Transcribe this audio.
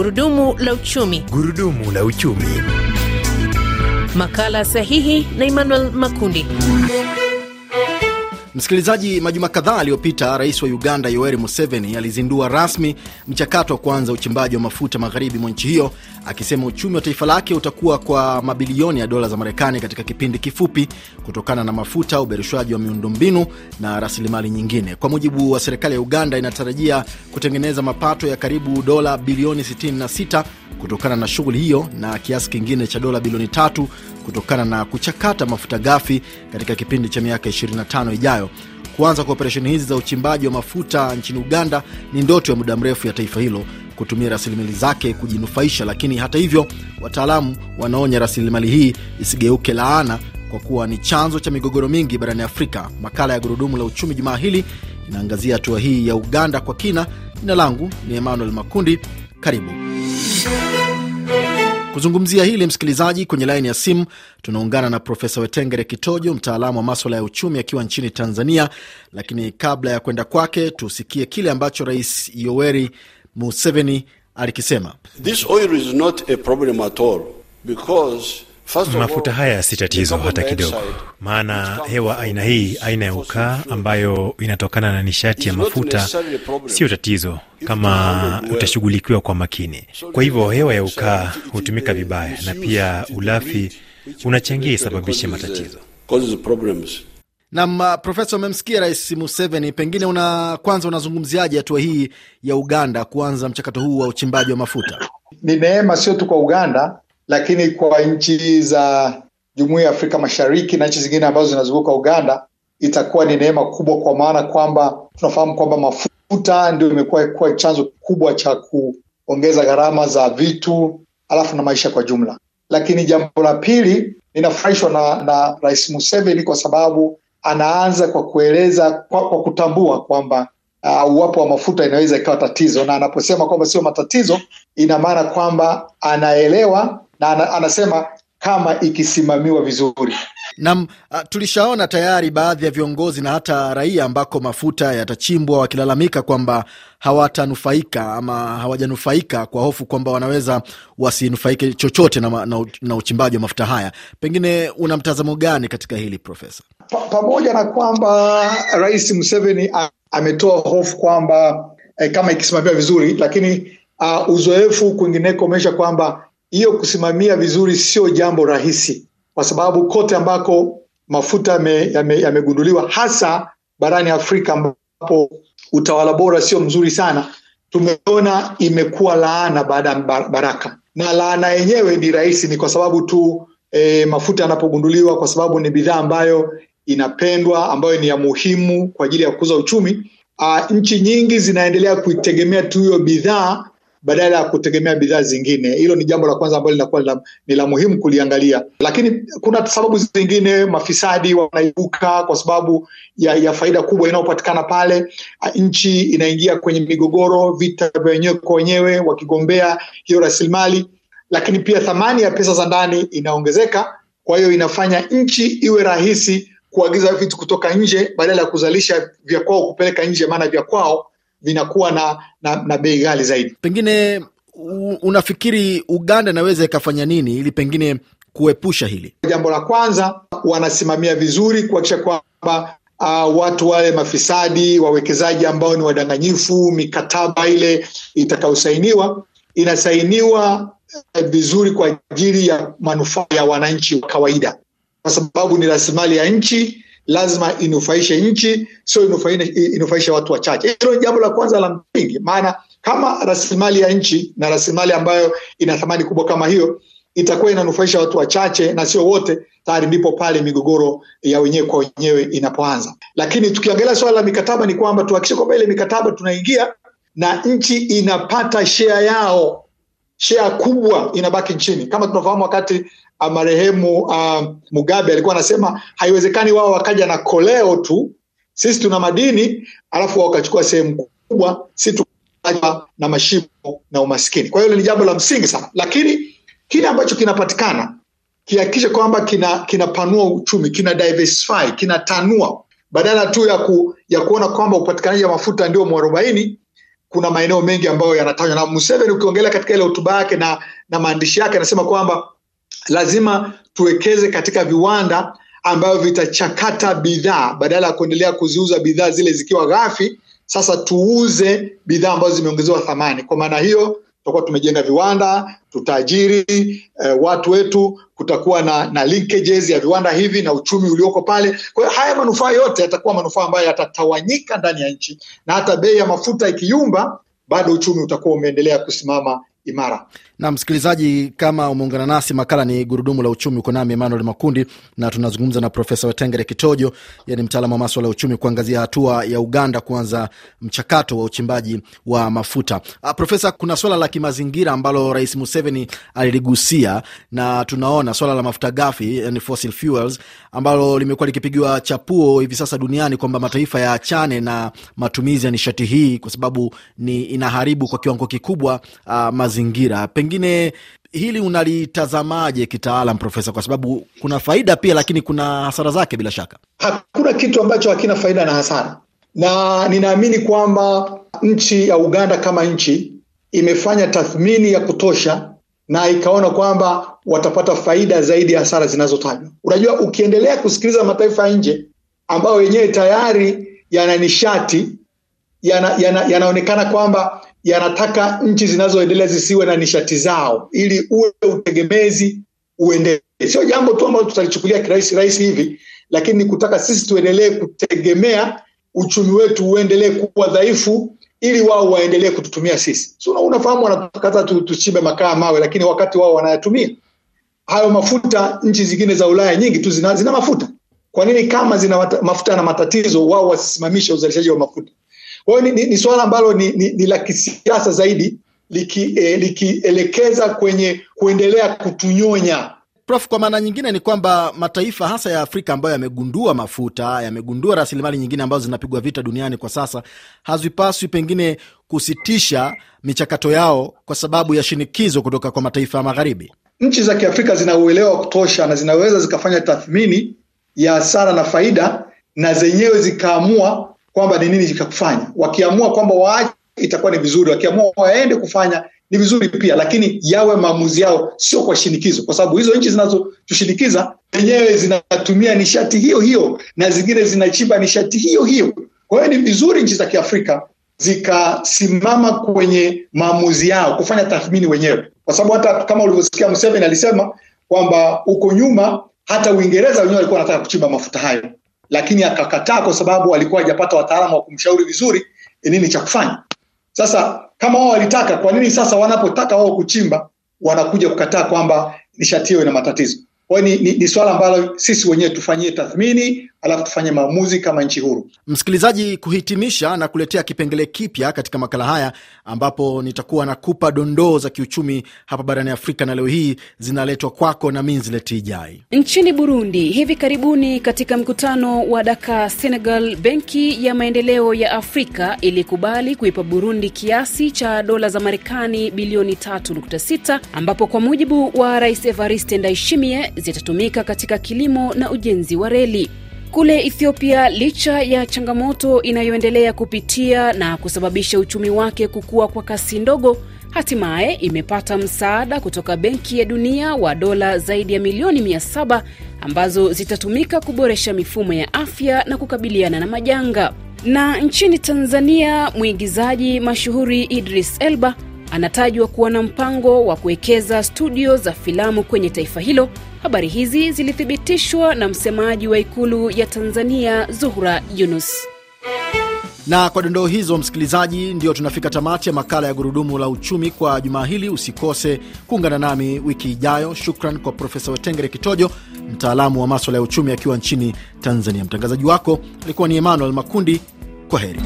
Gurudumu la uchumi. Gurudumu la uchumi. Makala sahihi na Emmanuel Makundi. Msikilizaji, majuma kadhaa aliyopita, rais wa Uganda Yoweri Museveni alizindua rasmi mchakato wa kuanza uchimbaji wa mafuta magharibi mwa nchi hiyo, akisema uchumi wa taifa lake utakuwa kwa mabilioni ya dola za Marekani katika kipindi kifupi kutokana na mafuta, ubereshwaji wa miundombinu na rasilimali nyingine. Kwa mujibu wa serikali ya Uganda, inatarajia kutengeneza mapato ya karibu dola bilioni 66 kutokana na shughuli hiyo na kiasi kingine cha dola bilioni tatu kutokana na kuchakata mafuta ghafi katika kipindi cha miaka 25 ijayo. Kuanza kwa operesheni hizi za uchimbaji wa mafuta nchini Uganda ni ndoto ya muda mrefu ya taifa hilo kutumia rasilimali zake kujinufaisha, lakini hata hivyo, wataalamu wanaonya rasilimali hii isigeuke laana kwa kuwa ni chanzo cha migogoro mingi barani Afrika. Makala ya Gurudumu la Uchumi jumaa hili inaangazia hatua hii ya Uganda kwa kina. Jina langu ni Emmanuel Makundi, karibu kuzungumzia hili msikilizaji. Kwenye laini ya simu tunaungana na Profesa Wetengere Kitojo, mtaalamu wa maswala ya uchumi akiwa nchini Tanzania. Lakini kabla ya kwenda kwake, tusikie kile ambacho Rais Yoweri Museveni alikisema. This oil is not a problem at all because Mafuta haya si tatizo hata kidogo, maana hewa aina hii, aina ya ukaa ambayo inatokana na nishati ya mafuta, sio tatizo kama utashughulikiwa kwa makini. Kwa hivyo hewa ya ukaa hutumika vibaya, na pia ulafi unachangia isababishe matatizo. Nam Profesa, umemsikia Rais Museveni, pengine una kwanza unazungumziaje hatua hii ya Uganda kuanza mchakato huu wa uchimbaji wa mafuta? Ni neema sio tu kwa Uganda lakini kwa nchi za Jumuiya ya Afrika Mashariki na nchi zingine ambazo zinazunguka Uganda itakuwa ni neema kubwa, kwa maana kwamba tunafahamu kwamba mafuta ndio imekuwa kuwa chanzo kikubwa cha kuongeza gharama za vitu alafu na maisha kwa jumla. Lakini jambo la pili, ninafurahishwa na, na Rais Museveni kwa sababu anaanza kwa kueleza kwa, kwa kutambua kwamba uh, uwapo wa mafuta inaweza ikawa tatizo, na anaposema kwamba sio matatizo, ina maana kwamba anaelewa na anasema kama ikisimamiwa vizuri. Nam, tulishaona tayari baadhi ya viongozi na hata raia ambako mafuta yatachimbwa wakilalamika kwamba hawatanufaika ama hawajanufaika kwa hofu kwamba wanaweza wasinufaike chochote na, na, na uchimbaji wa mafuta haya. Pengine una mtazamo gani katika hili Profesa? Pa, pamoja na kwamba Rais Museveni ametoa hofu kwamba eh, kama ikisimamiwa vizuri, lakini uh, uzoefu kwingineko umeonyesha kwamba hiyo kusimamia vizuri sio jambo rahisi, kwa sababu kote ambako mafuta yamegunduliwa yame hasa barani Afrika ambapo utawala bora sio mzuri sana, tumeona imekuwa laana baada ya baraka, na laana yenyewe ni rahisi, ni kwa sababu tu e, mafuta yanapogunduliwa, kwa sababu ni bidhaa ambayo inapendwa, ambayo ni ya muhimu kwa ajili ya kukuza uchumi. A, nchi nyingi zinaendelea kuitegemea tu hiyo bidhaa badala ya kutegemea bidhaa zingine. Hilo ni jambo la kwanza ambalo linakuwa ni la muhimu kuliangalia, lakini kuna sababu zingine. Mafisadi wanaibuka kwa sababu ya, ya faida kubwa inayopatikana pale. Nchi inaingia kwenye migogoro, vita vya wenyewe kwa wenyewe, wakigombea hiyo rasilimali, lakini pia thamani ya pesa za ndani inaongezeka. Kwa hiyo inafanya nchi iwe rahisi kuagiza vitu kutoka nje badala ya kuzalisha vya kwao kupeleka nje, maana vya kwao vinakuwa na, na, na bei ghali zaidi. Pengine unafikiri Uganda inaweza ikafanya nini ili pengine kuepusha hili? Jambo la kwanza, wanasimamia vizuri kuhakikisha kwamba uh, watu wale mafisadi, wawekezaji ambao ni wadanganyifu, mikataba ile itakayosainiwa inasainiwa vizuri kwa ajili ya manufaa ya wananchi wa kawaida, kwa sababu ni rasilimali ya nchi lazima inufaishe nchi, sio inufaishe watu wachache. Hilo ni jambo la kwanza la msingi, maana kama rasilimali ya nchi na rasilimali ambayo ina thamani kubwa kama hiyo itakuwa inanufaisha watu wachache na sio wote, tayari ndipo pale migogoro ya wenyewe kwa wenyewe inapoanza. Lakini tukiangalia swala la mikataba, ni kwamba tuhakikishe kwamba ile mikataba tunaingia na nchi inapata shea yao, shea kubwa inabaki nchini. Kama tunafahamu wakati marehemu uh, Mugabe alikuwa anasema haiwezekani wao wakaja na koleo tu, sisi tuna madini alafu wao wakachukua sehemu kubwa, sisi na mashimo na umaskini. Kwa hiyo ni jambo la msingi sana, lakini kile ambacho kinapatikana kihakikishe kwamba kina kinapanua uchumi, kina diversify, kinatanua badala tu ya, ku, ya kuona kwamba upatikanaji wa mafuta ndio mwarobaini kuna maeneo mengi ambayo yanatajwa na Museveni. Ukiongelea katika ile hotuba yake na, na maandishi yake anasema kwamba lazima tuwekeze katika viwanda ambavyo vitachakata bidhaa badala ya kuendelea kuziuza bidhaa zile zikiwa ghafi. Sasa tuuze bidhaa ambazo zimeongezewa thamani. Kwa maana hiyo tutakuwa tumejenga viwanda, tutaajiri eh, watu wetu, kutakuwa na, na linkages ya viwanda hivi na uchumi ulioko pale. Kwa hiyo haya manufaa yote yatakuwa manufaa ambayo yatatawanyika ndani ya nchi, na hata bei ya mafuta ikiyumba, bado uchumi utakuwa umeendelea kusimama imara. Na msikilizaji, kama umeungana nasi, makala ni gurudumu la uchumi. Uko nami Emmanuel Makundi na tunazungumza na Profesa Wetengere Kitojo, yani mtaalamu wa maswala ya uchumi, kuangazia hatua ya Uganda kuanza mchakato wa uchimbaji wa mafuta. A, Profesa, kuna swala la kimazingira ambalo Rais Museveni aliligusia na tunaona swala la mafuta ghafi, yani fossil fuels, ambalo limekuwa likipigiwa chapuo hivi sasa duniani kwamba mataifa yaachane na matumizi ya nishati hii kwa sababu ni inaharibu kwa kiwango kikubwa uh, mazingira. Pengine hili unalitazamaje kitaalam, Profesa? Kwa sababu kuna faida pia, lakini kuna hasara zake bila shaka. Hakuna kitu ambacho hakina faida na hasara, na ninaamini kwamba nchi ya Uganda kama nchi imefanya tathmini ya kutosha na ikaona kwamba watapata faida zaidi ya hasara zinazotajwa. Unajua, ukiendelea kusikiliza mataifa ya nje ambayo yenyewe tayari yana nishati yana, yana, yanaonekana kwamba yanataka nchi zinazoendelea zisiwe na nishati zao ili uwe utegemezi uendelee. Sio jambo tu ambalo tutalichukulia kirahisi rahisi hivi, lakini ni kutaka sisi tuendelee kutegemea uchumi wetu uendelee kuwa dhaifu ili wao waendelee kututumia sisi. So, unafahamu wanatukata tuchimbe makaa mawe, lakini wakati wao wanayatumia hayo mafuta. Nchi zingine za Ulaya nyingi tu zina, zina mafuta. Kwa nini kama zina mafuta na matatizo wao wasisimamishe uzalishaji wa mafuta? Kwa hiyo ni, ni, ni swala ambalo ni, ni, ni la kisiasa zaidi likielekeza eh, kwenye kuendelea kutunyonya. Prof, kwa maana nyingine ni kwamba mataifa hasa ya Afrika ambayo yamegundua mafuta, yamegundua rasilimali nyingine ambazo zinapigwa vita duniani kwa sasa, hazipaswi pengine kusitisha michakato yao kwa sababu ya shinikizo kutoka kwa mataifa ya magharibi. Nchi za Kiafrika zina uelewa wa kutosha na zinaweza zikafanya tathmini ya hasara na faida na zenyewe zikaamua kwamba ni nini cha kufanya. Wakiamua kwamba waache itakuwa ni vizuri, wakiamua waende kufanya ni vizuri pia, lakini yawe maamuzi yao, sio kwa shinikizo, kwa sababu hizo nchi zinazotushinikiza zenyewe zinatumia nishati hiyo hiyo na zingine zinachimba nishati hiyo hiyo. Kwa hiyo ni vizuri nchi za Kiafrika zikasimama kwenye maamuzi yao, kufanya tathmini wenyewe, kwa sababu hata kama ulivyosikia Museveni alisema kwamba huko nyuma hata Uingereza wenyewe walikuwa wanataka kuchimba mafuta hayo lakini akakataa kwa sababu alikuwa hajapata wataalamu wa kumshauri vizuri nini cha kufanya. Sasa kama wao walitaka, kwa nini sasa wanapotaka wao kuchimba wanakuja kukataa kwamba nishati hiyo ina matatizo? Kwa hiyo ni, ni, ni swala ambalo sisi wenyewe tufanyie tathmini alafu tufanye maamuzi kama nchi huru. Msikilizaji, kuhitimisha na kuletea kipengele kipya katika makala haya, ambapo nitakuwa nakupa dondoo za kiuchumi hapa barani Afrika, na leo hii zinaletwa kwako na Minzileti Ijai. Nchini Burundi, hivi karibuni katika mkutano wa Dakar, Senegal, Benki ya Maendeleo ya Afrika ilikubali kuipa Burundi kiasi cha dola za Marekani bilioni 3.6 ambapo kwa mujibu wa Rais Evariste Ndayishimiye zitatumika katika kilimo na ujenzi wa reli. Kule Ethiopia, licha ya changamoto inayoendelea kupitia na kusababisha uchumi wake kukua kwa kasi ndogo, hatimaye imepata msaada kutoka Benki ya Dunia wa dola zaidi ya milioni 700 ambazo zitatumika kuboresha mifumo ya afya na kukabiliana na majanga. Na nchini Tanzania, mwigizaji mashuhuri Idris Elba anatajwa kuwa na mpango wa kuwekeza studio za filamu kwenye taifa hilo. Habari hizi zilithibitishwa na msemaji wa ikulu ya Tanzania, Zuhra Yunus. Na kwa dondoo hizo, msikilizaji, ndio tunafika tamati ya makala ya Gurudumu la Uchumi kwa jumaa hili. Usikose kuungana nami wiki ijayo. Shukran kwa Profesa Wetengere Kitojo, mtaalamu wa maswala ya uchumi akiwa nchini Tanzania. Mtangazaji wako alikuwa ni Emmanuel Makundi. Kwa heri.